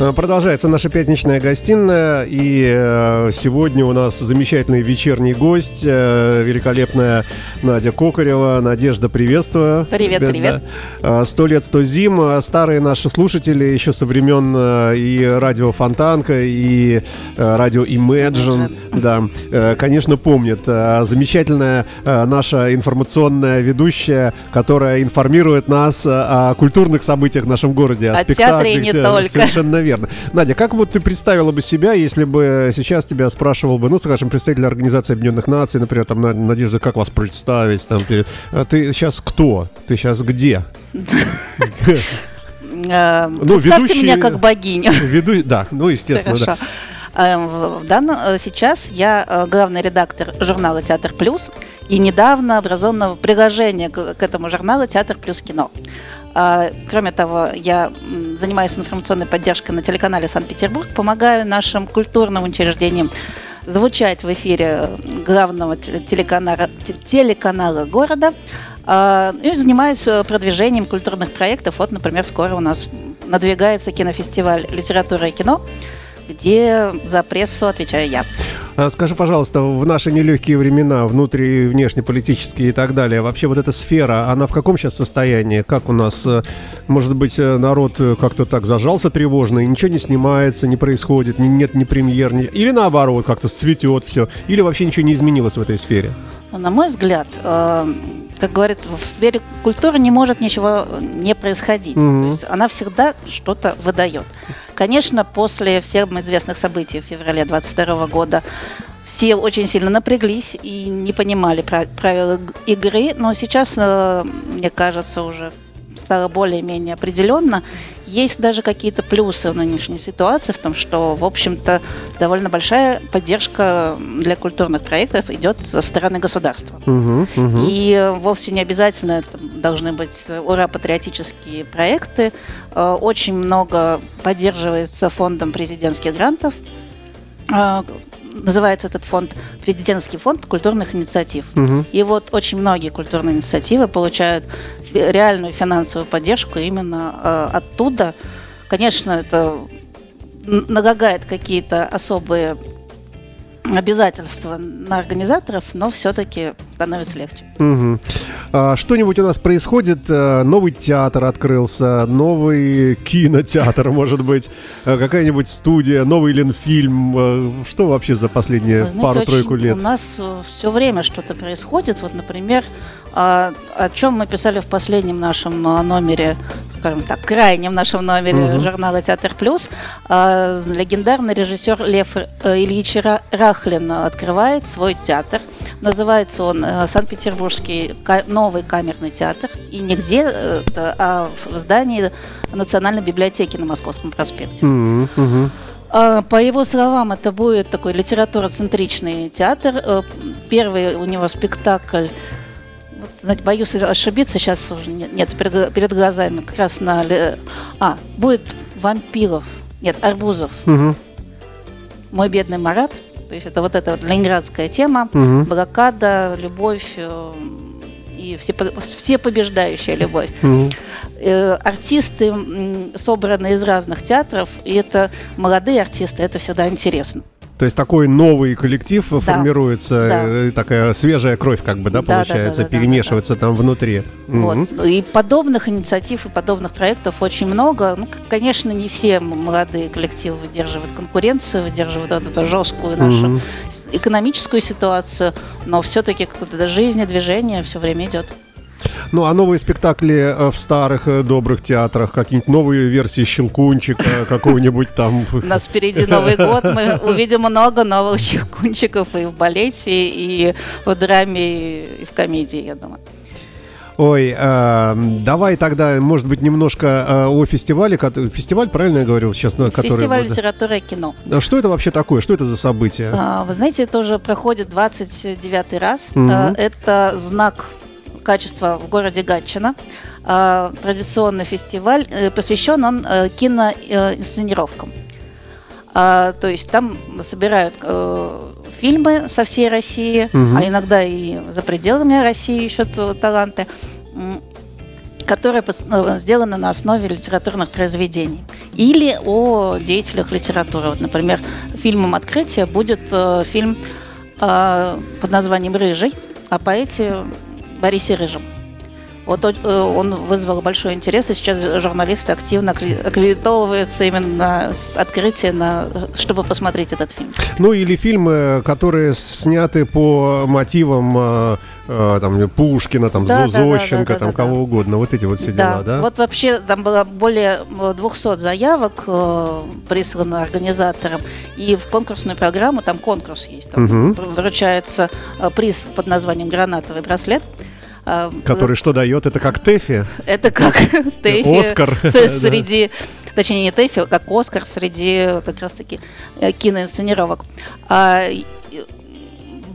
Э, продолжается наша пятничная гостиная, и э, сегодня у нас замечательный вечерний гость, э, великолепная Надя Кокарева. Надежда, приветствую. Привет, Тебя, привет. Сто лет, сто зим. Старые наши слушатели еще со времен и радио Фонтанка, и радио Imagine, да, конечно, помнят. Замечательная наша информационная ведущая, которая информирует нас о культурных событиях в нашем городе, о, о театре и не только. Совершенно верно. Надя, как вот ты представила бы себя, если бы сейчас тебя спрашивал бы, ну, скажем, представитель Организации Объединенных Наций, например, там, Надежда, как вас представить? Там, а ты сейчас кто? Ты сейчас где? Э, ну, представьте меня как богиню. Веду, да, ну, естественно, да. Э, в данном, э, сейчас я главный редактор журнала «Театр плюс» и недавно образованного приложения к этому журналу «Театр плюс кино». А, кроме того, я занимаюсь информационной поддержкой на телеканале Санкт-Петербург, помогаю нашим культурным учреждениям звучать в эфире главного телеканала, телеканала города. А, и занимаюсь э, продвижением культурных проектов. Вот, например, скоро у нас надвигается кинофестиваль литературы и кино где за прессу отвечаю я. А скажи, пожалуйста, в наши нелегкие времена, внутри, внешнеполитические и так далее, вообще вот эта сфера, она в каком сейчас состоянии? Как у нас, э, может быть, э, народ э, как-то так зажался тревожно, и ничего не снимается, не происходит, нет ни премьер, ни... или наоборот, как-то цветет все, или вообще ничего не изменилось в этой сфере? На мой взгляд, как говорится, в сфере культуры не может ничего не происходить. Mm-hmm. То есть она всегда что-то выдает. Конечно, после всех известных событий в феврале 22 года все очень сильно напряглись и не понимали правила игры, но сейчас, э, мне кажется, уже стало более-менее определенно. Есть даже какие-то плюсы в нынешней ситуации в том, что, в общем-то, довольно большая поддержка для культурных проектов идет со стороны государства. Угу, угу. И вовсе не обязательно это должны быть ура-патриотические проекты. Э, очень много поддерживается фондом президентских грантов э, называется этот фонд президентский фонд культурных инициатив. Угу. И вот очень многие культурные инициативы получают реальную финансовую поддержку именно э, оттуда. Конечно, это налагает какие-то особые обязательства на организаторов, но все-таки становится легче. Угу. А, что-нибудь у нас происходит? Э, новый театр открылся, новый кинотеатр, может быть, э, какая-нибудь студия, новый Ленфильм. Э, что вообще за последние пару-тройку лет? У нас все время что-то происходит. Вот, например, а, о чем мы писали в последнем нашем номере скажем так, крайнем нашем номере угу. журнала «Театр плюс», э, легендарный режиссер Лев Ильич Рахлин открывает свой театр. Называется он э, Санкт-Петербургский новый камерный театр. И нигде, э, а в здании Национальной библиотеки на Московском проспекте. Угу. По его словам, это будет такой литературоцентричный театр. Э, первый у него спектакль вот, знаете, боюсь ошибиться, сейчас уже нет перед, перед глазами, как раз на... А, будет вампиров, нет, арбузов. Угу. Мой бедный Марат, то есть это вот эта вот ленинградская тема, угу. блокада, любовь э, и все, все побеждающая любовь. Угу. Артисты собраны из разных театров, и это молодые артисты, это всегда интересно. То есть такой новый коллектив да. формируется, да. Э, такая свежая кровь, как бы, да, да получается, да, да, да, перемешивается да, да. там внутри. Вот. Угу. И подобных инициатив и подобных проектов очень много. Ну, конечно, не все молодые коллективы выдерживают конкуренцию, выдерживают вот эту жесткую нашу угу. экономическую ситуацию, но все-таки какое-то жизнь движение все время идет. Ну, а новые спектакли э, в старых э, добрых театрах, какие-нибудь новые версии «Щелкунчика», какого-нибудь там... У нас впереди Новый год, мы увидим много новых «Щелкунчиков» и в балете, и в драме, и в комедии, я думаю. Ой, э, давай тогда, может быть, немножко э, о фестивале. Фестиваль, правильно я говорю сейчас? На который Фестиваль литературы и кино. А что это вообще такое? Что это за событие? А, вы знаете, это уже проходит 29 раз. Угу. Это знак качества в городе Гатчина. А, традиционный фестиваль, э, посвящен он э, киноинсценировкам. А, то есть там собирают э, фильмы со всей России, угу. а иногда и за пределами России еще таланты, которые сделаны на основе литературных произведений. или о деятелях литературы. Вот, например, фильмом открытия будет э, фильм э, под названием «Рыжий» о поэте Борисе Рыжем. Вот э, он вызвал большой интерес, и сейчас журналисты активно аккредитовываются именно на открытие, на, чтобы посмотреть этот фильм. Ну или фильмы, которые сняты по мотивам э, э, там Пушкина, там да, Зощенко, да, да, там кого угодно, вот эти вот все да. дела, да? Вот вообще там было более 200 заявок прислано организаторам, и в конкурсную программу, там конкурс есть, там угу. вручается приз под названием «Гранатовый браслет», Который что дает? Это как Тэфи? Это как Тэфи. Оскар. Среди точнее не Тэфи, как Оскар среди как раз-таки э, киноинсценировок. А,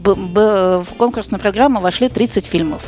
в конкурсную программу вошли 30 фильмов.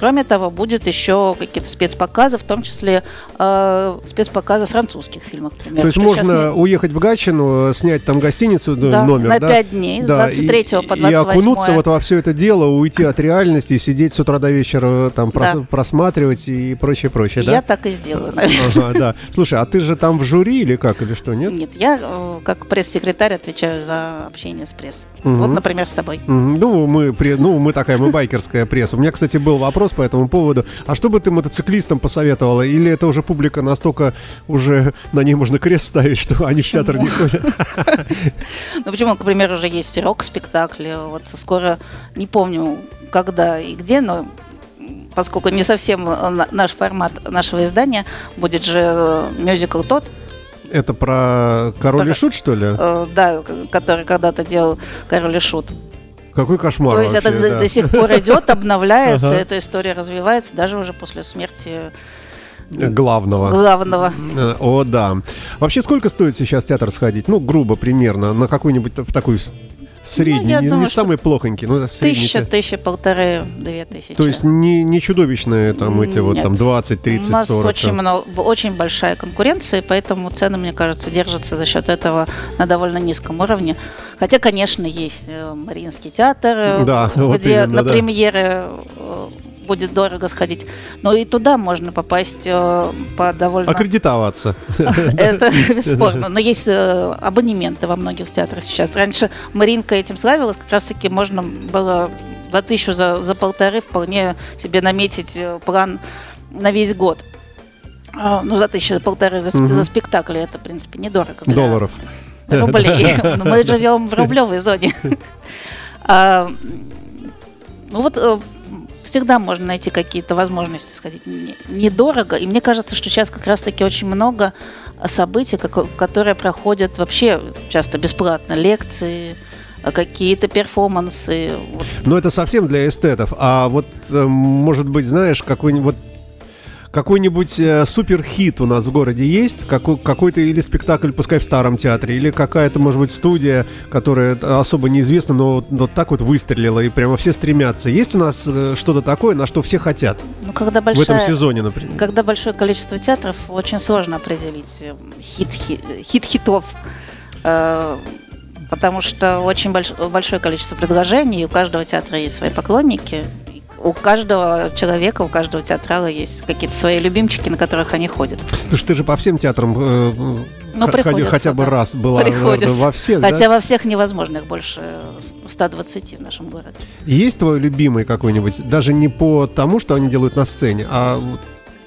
Кроме того, будет еще какие-то спецпоказы, в том числе э, спецпоказы французских фильмов. Например, То есть можно не... уехать в Гатчину, снять там гостиницу, да, номер, на да? 5 дней, с да, 23 и, по 28 И окунуться вот во все это дело, уйти от реальности, сидеть с утра до вечера, там да. прос, просматривать и прочее, прочее, да? Я так и сделаю. Ага, да. Слушай, а ты же там в жюри или как, или что, нет? Нет, я э, как пресс-секретарь отвечаю за общение с прессой. Угу. Вот, например, с тобой. Ну, мы, ну, мы такая, мы байкерская пресса. У меня, кстати, был вопрос по этому поводу. А что бы ты мотоциклистам посоветовала? Или это уже публика настолько уже на ней можно крест ставить, что они в театр не ходят? Ну почему, к примеру, уже есть рок-спектакли. Вот скоро, не помню, когда и где, но поскольку не совсем наш формат нашего издания, будет же э, мюзикл тот, это про Король и Шут, что ли? Э, да, который когда-то делал Король и Шут. Какой кошмар. То есть вообще, это да. до, сих пор идет, обновляется, ага. эта история развивается даже уже после смерти Главного. Главного. Э, о, да. Вообще, сколько стоит сейчас в театр сходить? Ну, грубо, примерно, на какой-нибудь в такой Средний, ну, не, думаю, не самый плохонький, но средний. Тысяча, тысяча, полторы, две тысячи. То есть не, не чудовищные там эти Нет. вот там 20, 30, 40? У нас 40, очень, много, очень большая конкуренция, поэтому цены, мне кажется, держатся за счет этого на довольно низком уровне. Хотя, конечно, есть э, Мариинский театр, да, где вот именно, на да. премьеры будет дорого сходить. Но и туда можно попасть э, по довольно... Аккредитоваться. Это бесспорно. Но есть э, абонементы во многих театрах сейчас. Раньше Маринка этим славилась, как раз-таки можно было за тысячу, за, за полторы вполне себе наметить э, план на весь год. А, ну, за тысячу, за полторы за, угу. за спектакль это, в принципе, недорого. Для Долларов. Рублей. Мы живем в рублевой зоне. А, ну вот всегда можно найти какие-то возможности сходить недорого. И мне кажется, что сейчас как раз-таки очень много событий, которые проходят вообще часто бесплатно. Лекции, какие-то перформансы. Но это совсем для эстетов. А вот, э, может быть, знаешь, какой-нибудь какой-нибудь э, суперхит у нас в городе есть? Какой, какой-то или спектакль, пускай в старом театре, или какая-то, может быть, студия, которая особо неизвестна, но вот так вот выстрелила, и прямо все стремятся. Есть у нас э, что-то такое, на что все хотят? Ну, когда большая, в этом сезоне, например. Когда большое количество театров, очень сложно определить э, хит, хит, хит хитов. Э, потому что очень больш, большое количество предложений, и у каждого театра есть свои поклонники, у каждого человека, у каждого театрала есть какие-то свои любимчики, на которых они ходят. Потому что ты же по всем театрам э, ну, хотя бы да. раз была приходится. во всех, Хотя да? во всех невозможно, их больше 120 в нашем городе. Есть твой любимый какой-нибудь, даже не по тому, что они делают на сцене, а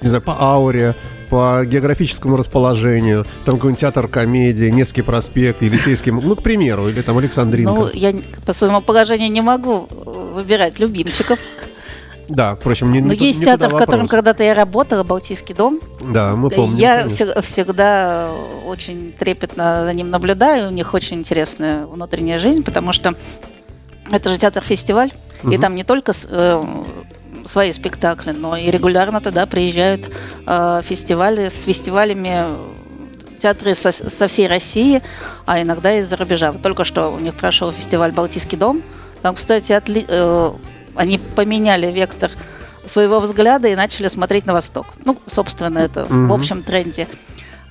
не знаю, по ауре, по географическому расположению, там какой-нибудь театр комедии, Невский проспект, Елисейский, ну, к примеру, или там Александринка. Ну, я по своему положению не могу выбирать любимчиков. Да, впрочем, не, Но не есть театр, в котором когда-то я работала, Балтийский дом. Да, мы помним. Я всег- всегда очень трепетно за ним наблюдаю. У них очень интересная внутренняя жизнь, потому что это же театр-фестиваль, угу. и там не только э, свои спектакли, но и регулярно туда приезжают э, фестивали с фестивалями театры со, со всей России, а иногда из-за рубежа. Вот только что у них прошел фестиваль «Балтийский дом». Там, кстати, отли, э, они поменяли вектор своего взгляда и начали смотреть на восток. Ну, собственно, это mm-hmm. в общем тренде.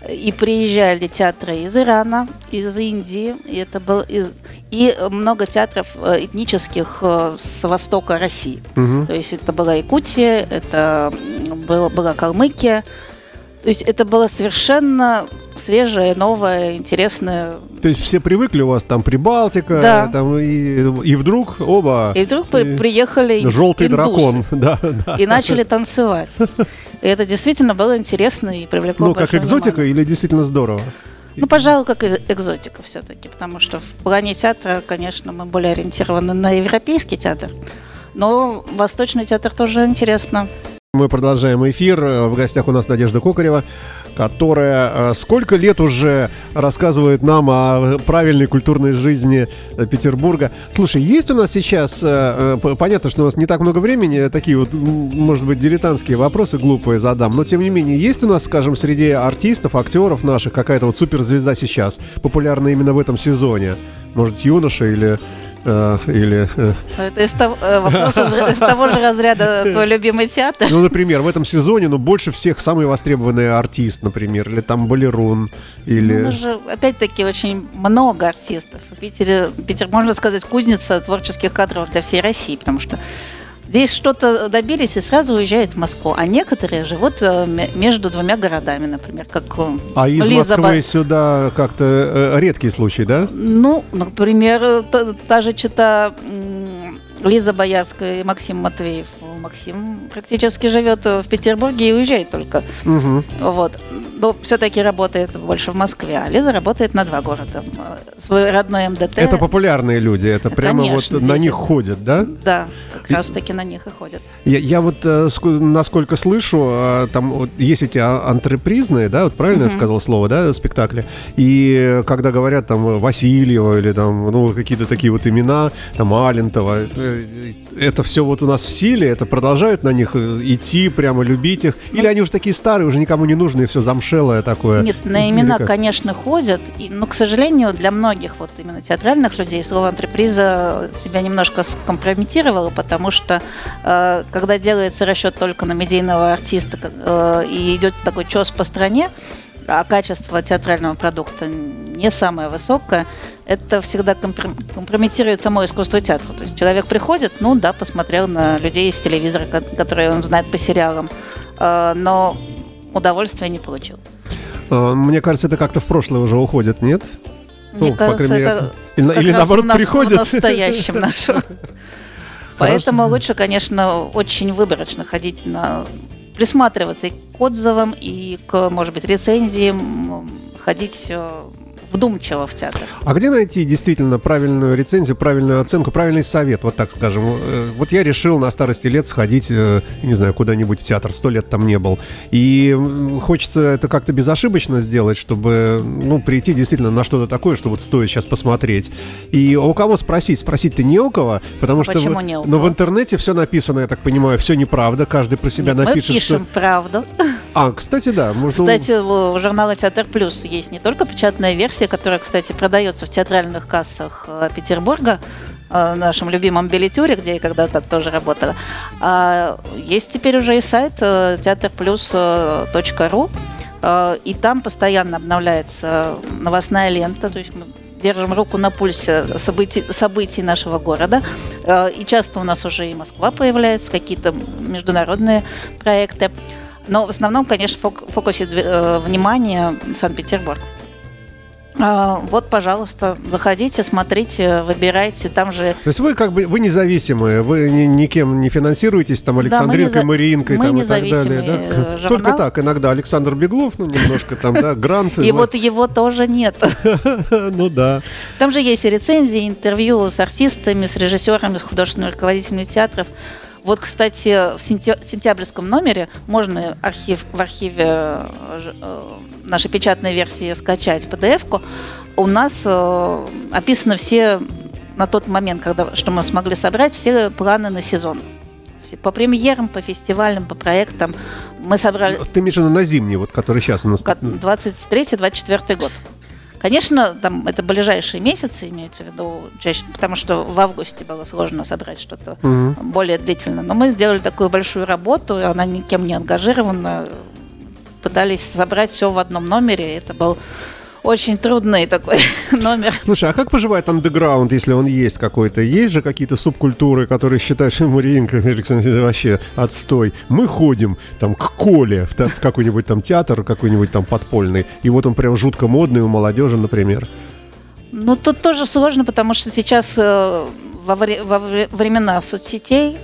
И приезжали театры из Ирана, из Индии, и это был из, и много театров э, этнических э, с востока России. Угу. То есть это была Якутия, это было, была Калмыкия. То есть это было совершенно свежее, новое, интересное. То есть все привыкли у вас там Прибалтика, Да. там, и, и вдруг оба... И вдруг при- приехали Желтый индусы дракон, да, да. и начали танцевать. И это действительно было интересно и привлекло Ну, как экзотика внимание. или действительно здорово? Ну, пожалуй, как экзотика все-таки, потому что в плане театра, конечно, мы более ориентированы на европейский театр, но восточный театр тоже интересно. Мы продолжаем эфир. В гостях у нас Надежда Кокарева, которая э, сколько лет уже рассказывает нам о правильной культурной жизни Петербурга. Слушай, есть у нас сейчас, э, э, понятно, что у нас не так много времени, такие вот, может быть, дилетантские вопросы глупые задам, но тем не менее, есть у нас, скажем, среди артистов, актеров наших какая-то вот суперзвезда сейчас, популярная именно в этом сезоне? Может, юноша или... э, или э, Это из того, э, вопрос из, из того же разряда твой любимый театр. Ну, например, в этом сезоне, ну, больше всех самый востребованный артист, например, или там балерун, или... Ну, же, опять-таки, очень много артистов. В Питере, Питер, можно сказать, кузница творческих кадров для всей России, потому что здесь что-то добились и сразу уезжают в Москву. А некоторые живут э, между двумя городами, например, как э, А из Лиза Москвы Ба- сюда как-то э, редкий случай, да? Ну, например, та, та же чита Лиза Боярская и Максим Матвеев. Максим практически живет в Петербурге и уезжает только. Мгм. Вот. Но все-таки работает больше в Москве, а Лиза работает на два города. Свой родной МДТ. Это популярные люди, это прямо Конечно, вот на них ходят, да? Да, как раз таки на них и ходят. Я, я вот, э, насколько слышу, э, там вот есть эти а- антрепризные, да, вот правильно я сказал слово, да, спектакли. И э, когда говорят там э, Васильева или там, ну, какие-то такие вот имена, там Алентова, э, это все вот у нас в силе, это продолжают на них э, идти, прямо любить их. Или они уже такие старые, уже никому не нужны, все замшелое такое. Нет, на имена, конечно, ходят, и- но, к сожалению, для многих вот именно театральных людей слово антреприза себя немножко скомпрометировало, потому что э, когда делается расчет только на медийного артиста э, и идет такой чес по стране, а качество театрального продукта не самое высокое, это всегда компром- компрометирует само искусство театра. То есть человек приходит, ну да, посмотрел на людей из телевизора, ко- которые он знает по сериалам, э, но удовольствия не получил. Э, Мне кажется, это как-то в прошлое уже уходит, нет? Мне Ну, кажется, мере, это Или, как или раз наоборот нас- приходит. в настоящем нашем. Поэтому лучше, конечно, очень выборочно ходить на присматриваться и к отзывам, и к, может быть, рецензиям, ходить э, вдумчиво в театр. А где найти действительно правильную рецензию, правильную оценку, правильный совет, вот так скажем? Э, Вот я решил на старости лет сходить, э, не знаю, куда-нибудь в театр, сто лет там не был. И хочется это как-то безошибочно сделать, чтобы, ну, прийти действительно на что-то такое, что вот стоит сейчас посмотреть. И у кого спросить? Спросить-то не у кого, потому что... Почему в- не у Но в кого? интернете все написано, я так понимаю, все неправда, каждый про себя Мы напишет, пишем правду. А, кстати, да, можно... Кстати, в журнале «Театр Плюс» есть не только печатная версия, которая, кстати, продается в театральных кассах э, Петербурга, э, нашем любимом билетюре, где я когда-то тоже работала. А есть теперь уже и сайт э, театрплюс.ру, и там постоянно обновляется новостная лента, то есть мы держим руку на пульсе событий, событий нашего города. И часто у нас уже и Москва появляется, какие-то международные проекты. Но в основном, конечно, фок- фокусе э, внимания Санкт-Петербург. А, Вот, пожалуйста, заходите, смотрите, выбирайте. Там же То есть вы как бы вы независимые, вы ни- никем не финансируетесь, там Да, Александринкой, неза- Мариинкой там, и так далее, да? э, журнал. Только так, иногда Александр Беглов, ну немножко там, да, Грант. и вы- вот его тоже нет. Ну да. Там же есть и рецензии, интервью с артистами, с режиссерами, с художественными руководителями театров. Вот, кстати, в сентя- сентябрьском номере можно архив, в архиве э, э, нашей печатной версии скачать PDF-ку. У нас э, описаны все на тот момент, когда, что мы смогли собрать, все планы на сезон. По премьерам, по фестивалям, по проектам. Мы собрали Ты имеешь на зимний, вот который сейчас у нас. 23-24 год. Конечно, там это ближайшие месяцы, имеется в виду, чаще, потому что в августе было сложно собрать что-то Мгм. более длительное. Но мы сделали такую большую работу, она никем не ангажирована. Пытались собрать все в одном номере. Это был очень трудный такой номер. Слушай, а как поживает андеграунд, если он есть какой-то? Есть же какие-то субкультуры, которые считают, что Маринка, Александр, вообще отстой. Мы ходим там к Коле в, в какой-нибудь там театр, какой-нибудь там подпольный, и вот он прям жутко модный у молодежи, например. Ну, тут тоже сложно, потому что сейчас э, во, вре- во времена соцсетей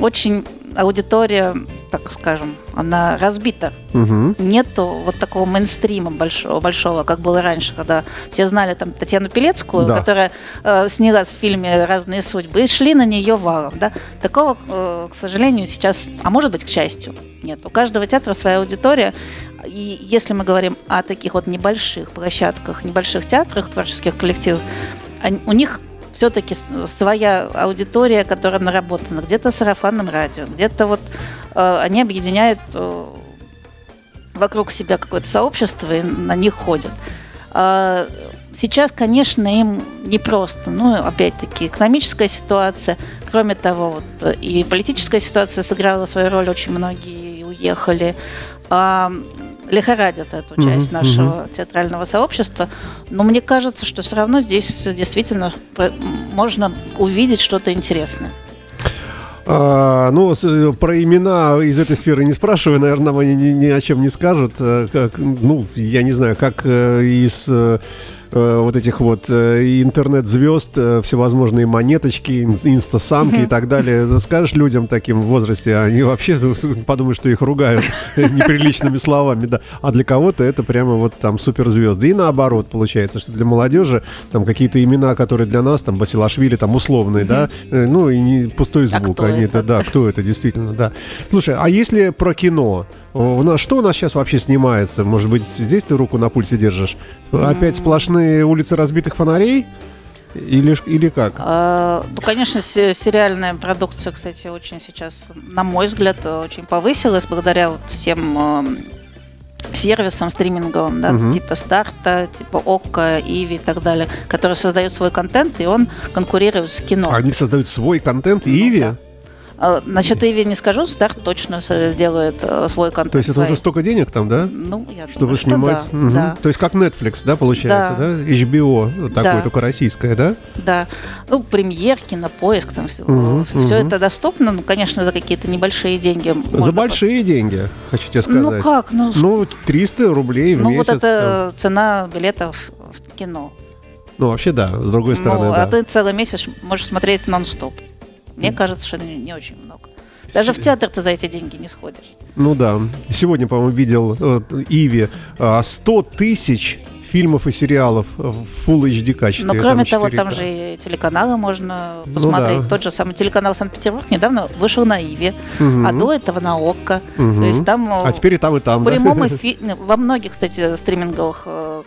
очень аудитория, так скажем, она разбита. Угу. Нету вот такого мейнстрима большого, большого, как было раньше, когда все знали там Татьяну Пелецкую, да. которая э, снялась в фильме «Разные судьбы» и шли на нее валом. Да? Такого, э, к сожалению, сейчас, а может быть, к счастью, нет. У каждого театра своя аудитория. И если мы говорим о таких вот небольших площадках, небольших театрах, творческих коллективах, они, у них все-таки своя аудитория, которая наработана, где-то сарафанным радио, где-то вот э, они объединяют э, вокруг себя какое-то сообщество и на них ходят. А сейчас, конечно, им непросто. Ну, опять-таки, экономическая ситуация, кроме того, вот, и политическая ситуация сыграла свою роль, очень многие уехали. А, лихорадят эту часть mm-hmm. нашего mm-hmm. театрального сообщества. Но мне кажется, что все равно здесь действительно можно увидеть что-то интересное. А, ну, с, про имена из этой сферы не спрашиваю, наверное, они ни, ни о чем не скажут. Э, как, ну, я не знаю, как э, из э, вот этих вот э, интернет-звезд, э, всевозможные монеточки, инстасамки и так далее. Скажешь людям таким в возрасте, они вообще подумают, что их ругают неприличными словами, да. А для кого-то это прямо вот там суперзвезды. И наоборот, получается, что для молодежи там какие-то имена, которые для нас, там Басилашвили, там условные, да, ну и не пустой звук. Они это, да, кто это действительно, да. Слушай, а если про кино? У нас, что у нас сейчас вообще снимается? Может быть, здесь ты руку на пульсе держишь? Опять сплошные улицы разбитых фонарей? Или, или как? А, ну, конечно, сериальная продукция, кстати, очень сейчас, на мой взгляд, очень повысилась благодаря вот всем э, сервисам стриминговым, да, угу. типа Старта, типа Окко, Иви и так далее, которые создают свой контент, и он конкурирует с кино. Они создают свой контент, ну, Иви? Да. А, насчет Иви не скажу, Старт точно делает э, свой контент. То есть это уже столько денег там, да? Ну, я Чтобы думаю, снимать. Что да, угу. да. То есть как Netflix, да, получается, да? да? HBO такое, да. только российское, да? Да. Ну, премьер, кинопоиск, там все, угу, все угу. это доступно, ну, конечно, за какие-то небольшие деньги. За большие под... деньги, хочу тебе сказать. Ну как? Ну, ну 300 рублей в ну, месяц. Ну вот это там. цена билетов в кино. Ну, вообще да, с другой ну, стороны, ну, да. А ты целый месяц можешь смотреть нон-стоп. Мне кажется, что не очень много. Даже в театр ты за эти деньги не сходишь. Ну да. Сегодня, по-моему, видел э, Иви 100 э, тысяч фильмов и сериалов в Full HD качестве. Но кроме того, там же и телеканалы можно ну посмотреть. Ну, да. Тот же самый телеканал Санкт-Петербург недавно вышел на Иве, угу. а до этого на ОККО. Угу. То есть там а теперь и там, и там. В прямом да? эфире, во многих, кстати, стриминговых э,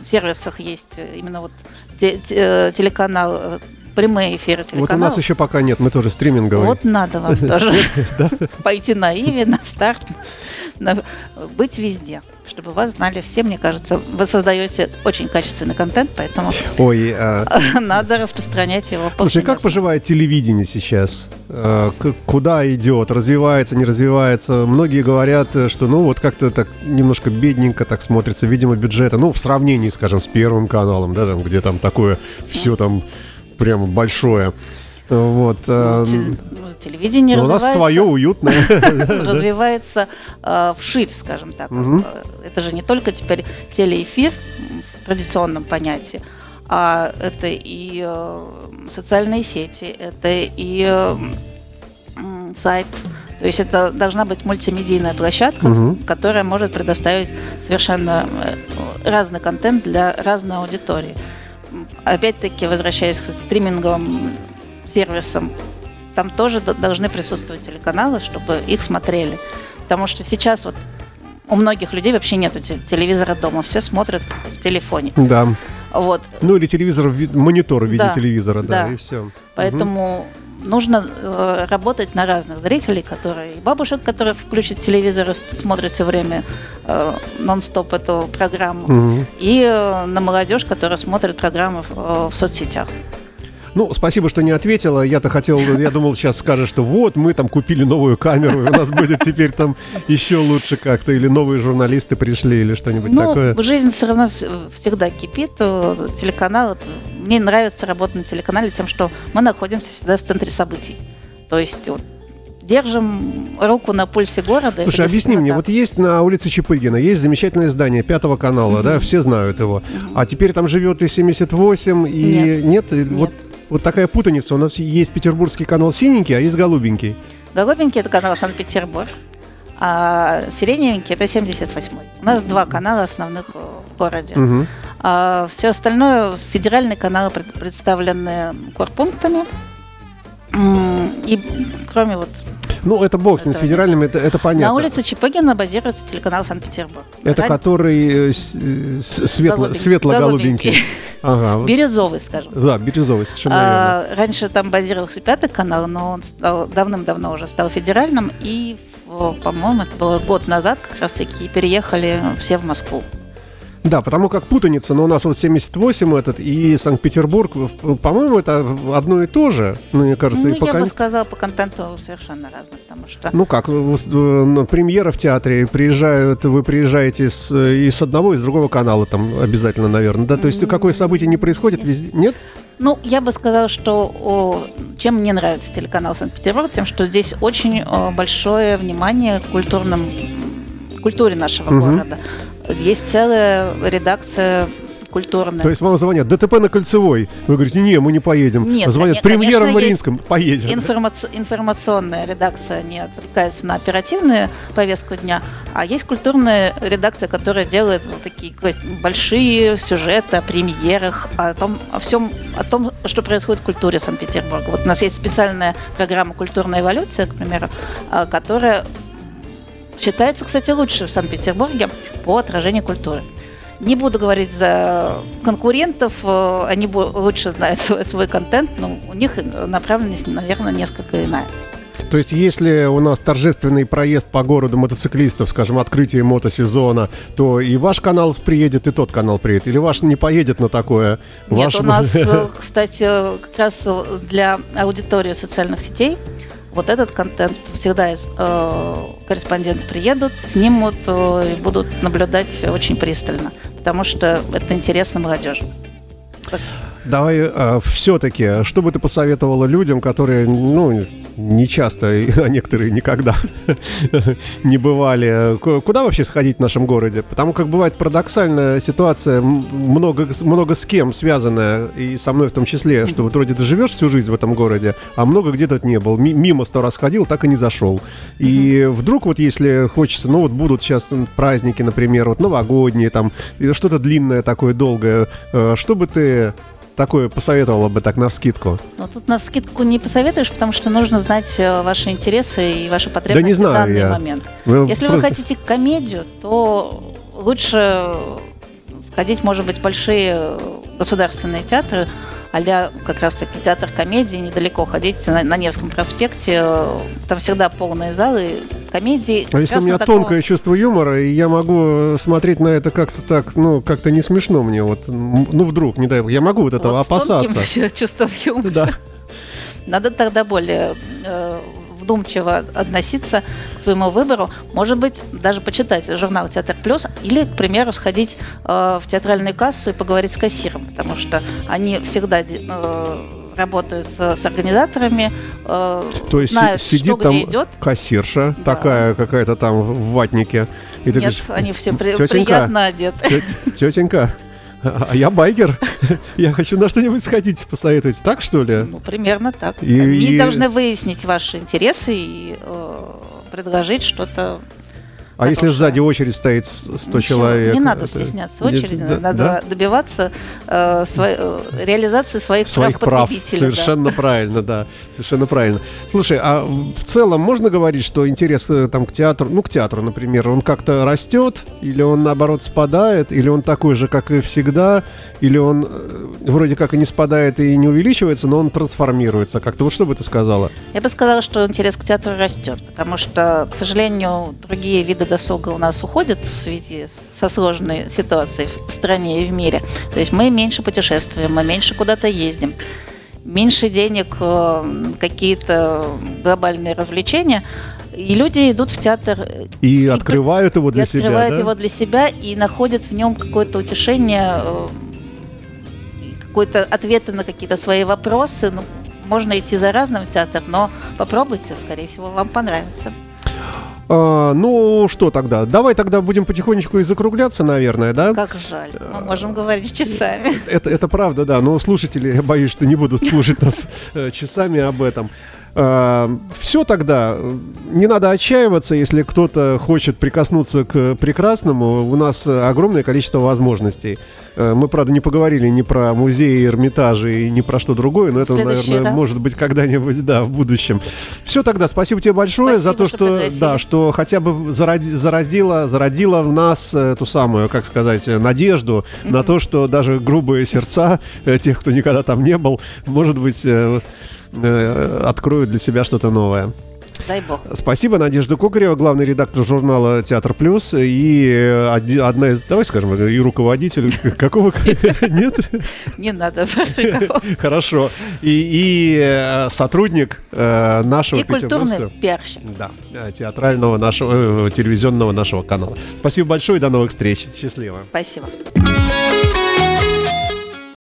сервисах есть именно вот телеканал прямые эфиры телеканала. Вот у нас еще пока нет, мы тоже стриминговые. Вот надо вам тоже пойти на Иви, на старт, быть везде чтобы вас знали все, мне кажется. Вы создаете очень качественный контент, поэтому Ой, а... надо распространять его Слушай, как поживает телевидение сейчас? А, куда идет? Развивается, не развивается? Многие говорят, что ну вот как-то так немножко бедненько так смотрится, видимо, бюджета. Ну, в сравнении, скажем, с Первым каналом, да, там, где там такое все там прямо большое. Вот. Э, ну, телевидение У нас свое уютное. Развивается э, вширь, скажем так. Э, это же не только теперь телеэфир в традиционном понятии, а это и социальные сети, это и сайт. То есть это должна быть мультимедийная площадка, угу. которая может предоставить совершенно разный контент для разной аудитории опять-таки, возвращаясь к стриминговым сервисам, там тоже должны присутствовать телеканалы, чтобы их смотрели. Потому что сейчас вот у многих людей вообще нету телевизора дома, все смотрят в телефоне. Да. Вот. Ну или телевизор, монитор в виде да, телевизора, да, да, и все. Поэтому угу нужно э, работать на разных зрителей, которые и бабушек, которые включат телевизор и смотрят все время э, нон-стоп эту программу, угу. и э, на молодежь, которая смотрит программы в, э, в соцсетях. Ну, спасибо, что не ответила. Я-то хотел, я думал, сейчас скажешь, что вот, мы там купили новую камеру, и у нас будет теперь там еще лучше как-то, или новые журналисты пришли, или что-нибудь ну, такое. жизнь все равно всегда кипит. Э, телеканал, мне нравится работать на телеканале тем, что мы находимся всегда в центре событий. То есть вот, держим руку на пульсе города. Слушай, объясни мне, вот есть на улице Чапыгина, есть замечательное здание Пятого канала, mm-hmm. да, все знают его. Mm-hmm. А теперь там живет и 78, и нет, нет? нет. вот вот такая путаница. У нас есть петербургский канал синенький, а есть голубенький. Голубенький это канал Санкт-Петербург, а сиреневенький это 78-й. У нас два канала основных в городе. Угу. А все остальное федеральные каналы представлены корпунктами. И кроме вот ну, это бог с федеральным, это, это понятно. На улице Чепыгина базируется телеканал Санкт-Петербург. Это Ран... который э, э светло, светло-голубенький. Ага. Бирюзовый, скажем. Да, бирюзовый, совершенно а, верно. Раньше там базировался пятый канал, но он стал давным-давно уже стал федеральным. И, по-моему, это было год назад как раз-таки переехали все в Москву. Да, потому как путаница, но у нас вот 78 этот и Санкт-Петербург, по-моему, это одно и то же, ну, мне кажется. Ну, и по я кон... бы сказала, по контенту совершенно разных, потому что... Ну как, премьера в театре, приезжают, вы приезжаете с, и с одного, и с другого канала там обязательно, наверное, да? То есть какое событие не происходит везде, нет? Ну, я бы сказала, что о, чем мне нравится телеканал Санкт-Петербург, тем, что здесь очень о, большое внимание к культурным культуре нашего угу. города. Есть целая редакция культурная. То есть вам звонят, ДТП на Кольцевой. Вы говорите, не, мы не поедем. Нет, звонят, премьера в Мариинском, поедем. Информаци- информационная редакция не отвлекается на оперативную повестку дня, а есть культурная редакция, которая делает вот такие большие сюжеты о премьерах, о том, о всем, о том, что происходит в культуре Санкт-Петербурга. Вот у нас есть специальная программа «Культурная эволюция», к примеру, а, которая Считается, кстати, лучше в Санкт-Петербурге по отражению культуры. Не буду говорить за конкурентов, э, они лучше знают свой, свой контент, но у них направленность, наверное, несколько иная. То есть, если у нас торжественный проезд по городу мотоциклистов, скажем, открытие мотосезона, то и ваш канал приедет, и тот канал приедет? Или ваш не поедет на такое? Нет, ваш... у нас, э, кстати, как раз для аудитории социальных сетей вот этот контент всегда э, корреспонденты приедут, снимут э, и будут наблюдать очень пристально, потому что это интересно молодежи. Давай э, все-таки, что бы ты посоветовала людям, которые, ну, не часто, а некоторые никогда не бывали. Куда вообще сходить в нашем городе? Потому как бывает парадоксальная ситуация, много, много с кем связанная, и со мной в том числе, что вот вроде ты живешь всю жизнь в этом городе, а много где-то не был. Мимо сто раз ходил, так и не зашел. И вдруг вот если хочется, ну вот будут сейчас праздники, например, вот новогодние, там, что-то длинное такое, долгое, э, что бы ты такое посоветовала бы так на вскидку? Ну, тут на вскидку не посоветуешь, потому что нужно знать э, ваши интересы и ваши потребности да не знаю, в данный я. момент. Вы Если просто... вы хотите комедию, то лучше сходить, может быть, в большие государственные театры, а как раз-таки театр комедии, недалеко ходить на, на Невском проспекте. Там всегда полные залы комедии. А если у меня такого... тонкое чувство юмора, и я могу смотреть на это как-то так, ну, как-то не смешно мне, вот, ну, вдруг, не дай бог, я могу вот этого вот опасаться. С чувством юмора. Да. Надо тогда более э, вдумчиво относиться к своему выбору. Может быть, даже почитать журнал «Театр Плюс» или, к примеру, сходить э, в театральную кассу и поговорить с кассиром, потому что они всегда э, работают с, с организаторами, э, То есть знают, сидит что, там где идет. кассирша да. такая какая-то там в ватнике. И Нет, говоришь, они все при, приятно одеты. Тетенька, а я байкер. Я хочу на что-нибудь сходить, посоветовать. Так, что ли? Ну, примерно так. И, Они должны выяснить ваши интересы и э, предложить что-то а если сзади очередь стоит 100 Ничего, человек? Не надо стесняться очереди, да, надо да? добиваться э, свой, э, реализации своих, своих прав. прав. Совершенно да. правильно, да, совершенно правильно. Слушай, а в целом можно говорить, что интерес э, там к театру, ну к театру, например, он как-то растет, или он наоборот спадает, или он такой же, как и всегда, или он э, вроде как и не спадает и не увеличивается, но он трансформируется как-то. Вот что бы ты сказала? Я бы сказала, что интерес к театру растет, потому что, к сожалению, другие виды виды досуга у нас уходят в связи со сложной ситуацией в стране и в мире. То есть мы меньше путешествуем, мы меньше куда-то ездим. меньше денег, э, какие-то глобальные развлечения. И люди идут в театр. И, и открывают его для и себя. Открывают да? его для себя и находят в нем какое-то утешение, какое-то ответы на какие-то свои вопросы. Ну, можно идти за разным в театр, но попробуйте, скорее всего, вам понравится. А, ну, что тогда? Давай тогда будем потихонечку и закругляться, наверное, да? Как жаль. Мы можем говорить часами. Это, это правда, да. Но слушатели, я боюсь, что не будут слушать нас э, часами об этом. А, Все тогда. Не надо отчаиваться, если кто-то хочет прикоснуться к прекрасному. У нас огромное количество возможностей. Э, мы, правда, не поговорили ни про музеи, Эрмитажи и ни про что другое, но это, наверное, раз. может быть когда-нибудь, да, в будущем. Все тогда, спасибо тебе большое спасибо, за то, что, что да, что хотя бы заради, заразила, зародила в нас эту самую, как сказать, надежду mm-hmm. на то, что даже грубые сердца э, тех, кто никогда там не был, может быть, э, откроют для себя что-то новое. Дай бог. Спасибо, Надежда Кокарева, главный редактор журнала «Театр Плюс» и одна из, давай скажем, и руководитель какого? Нет? Не надо. Хорошо. И э, сотрудник э, нашего И культурный пиарщик. Да, э, театрального нашего, телевизионного нашего канала. Спасибо большое и до новых встреч. Счастливо. Спасибо.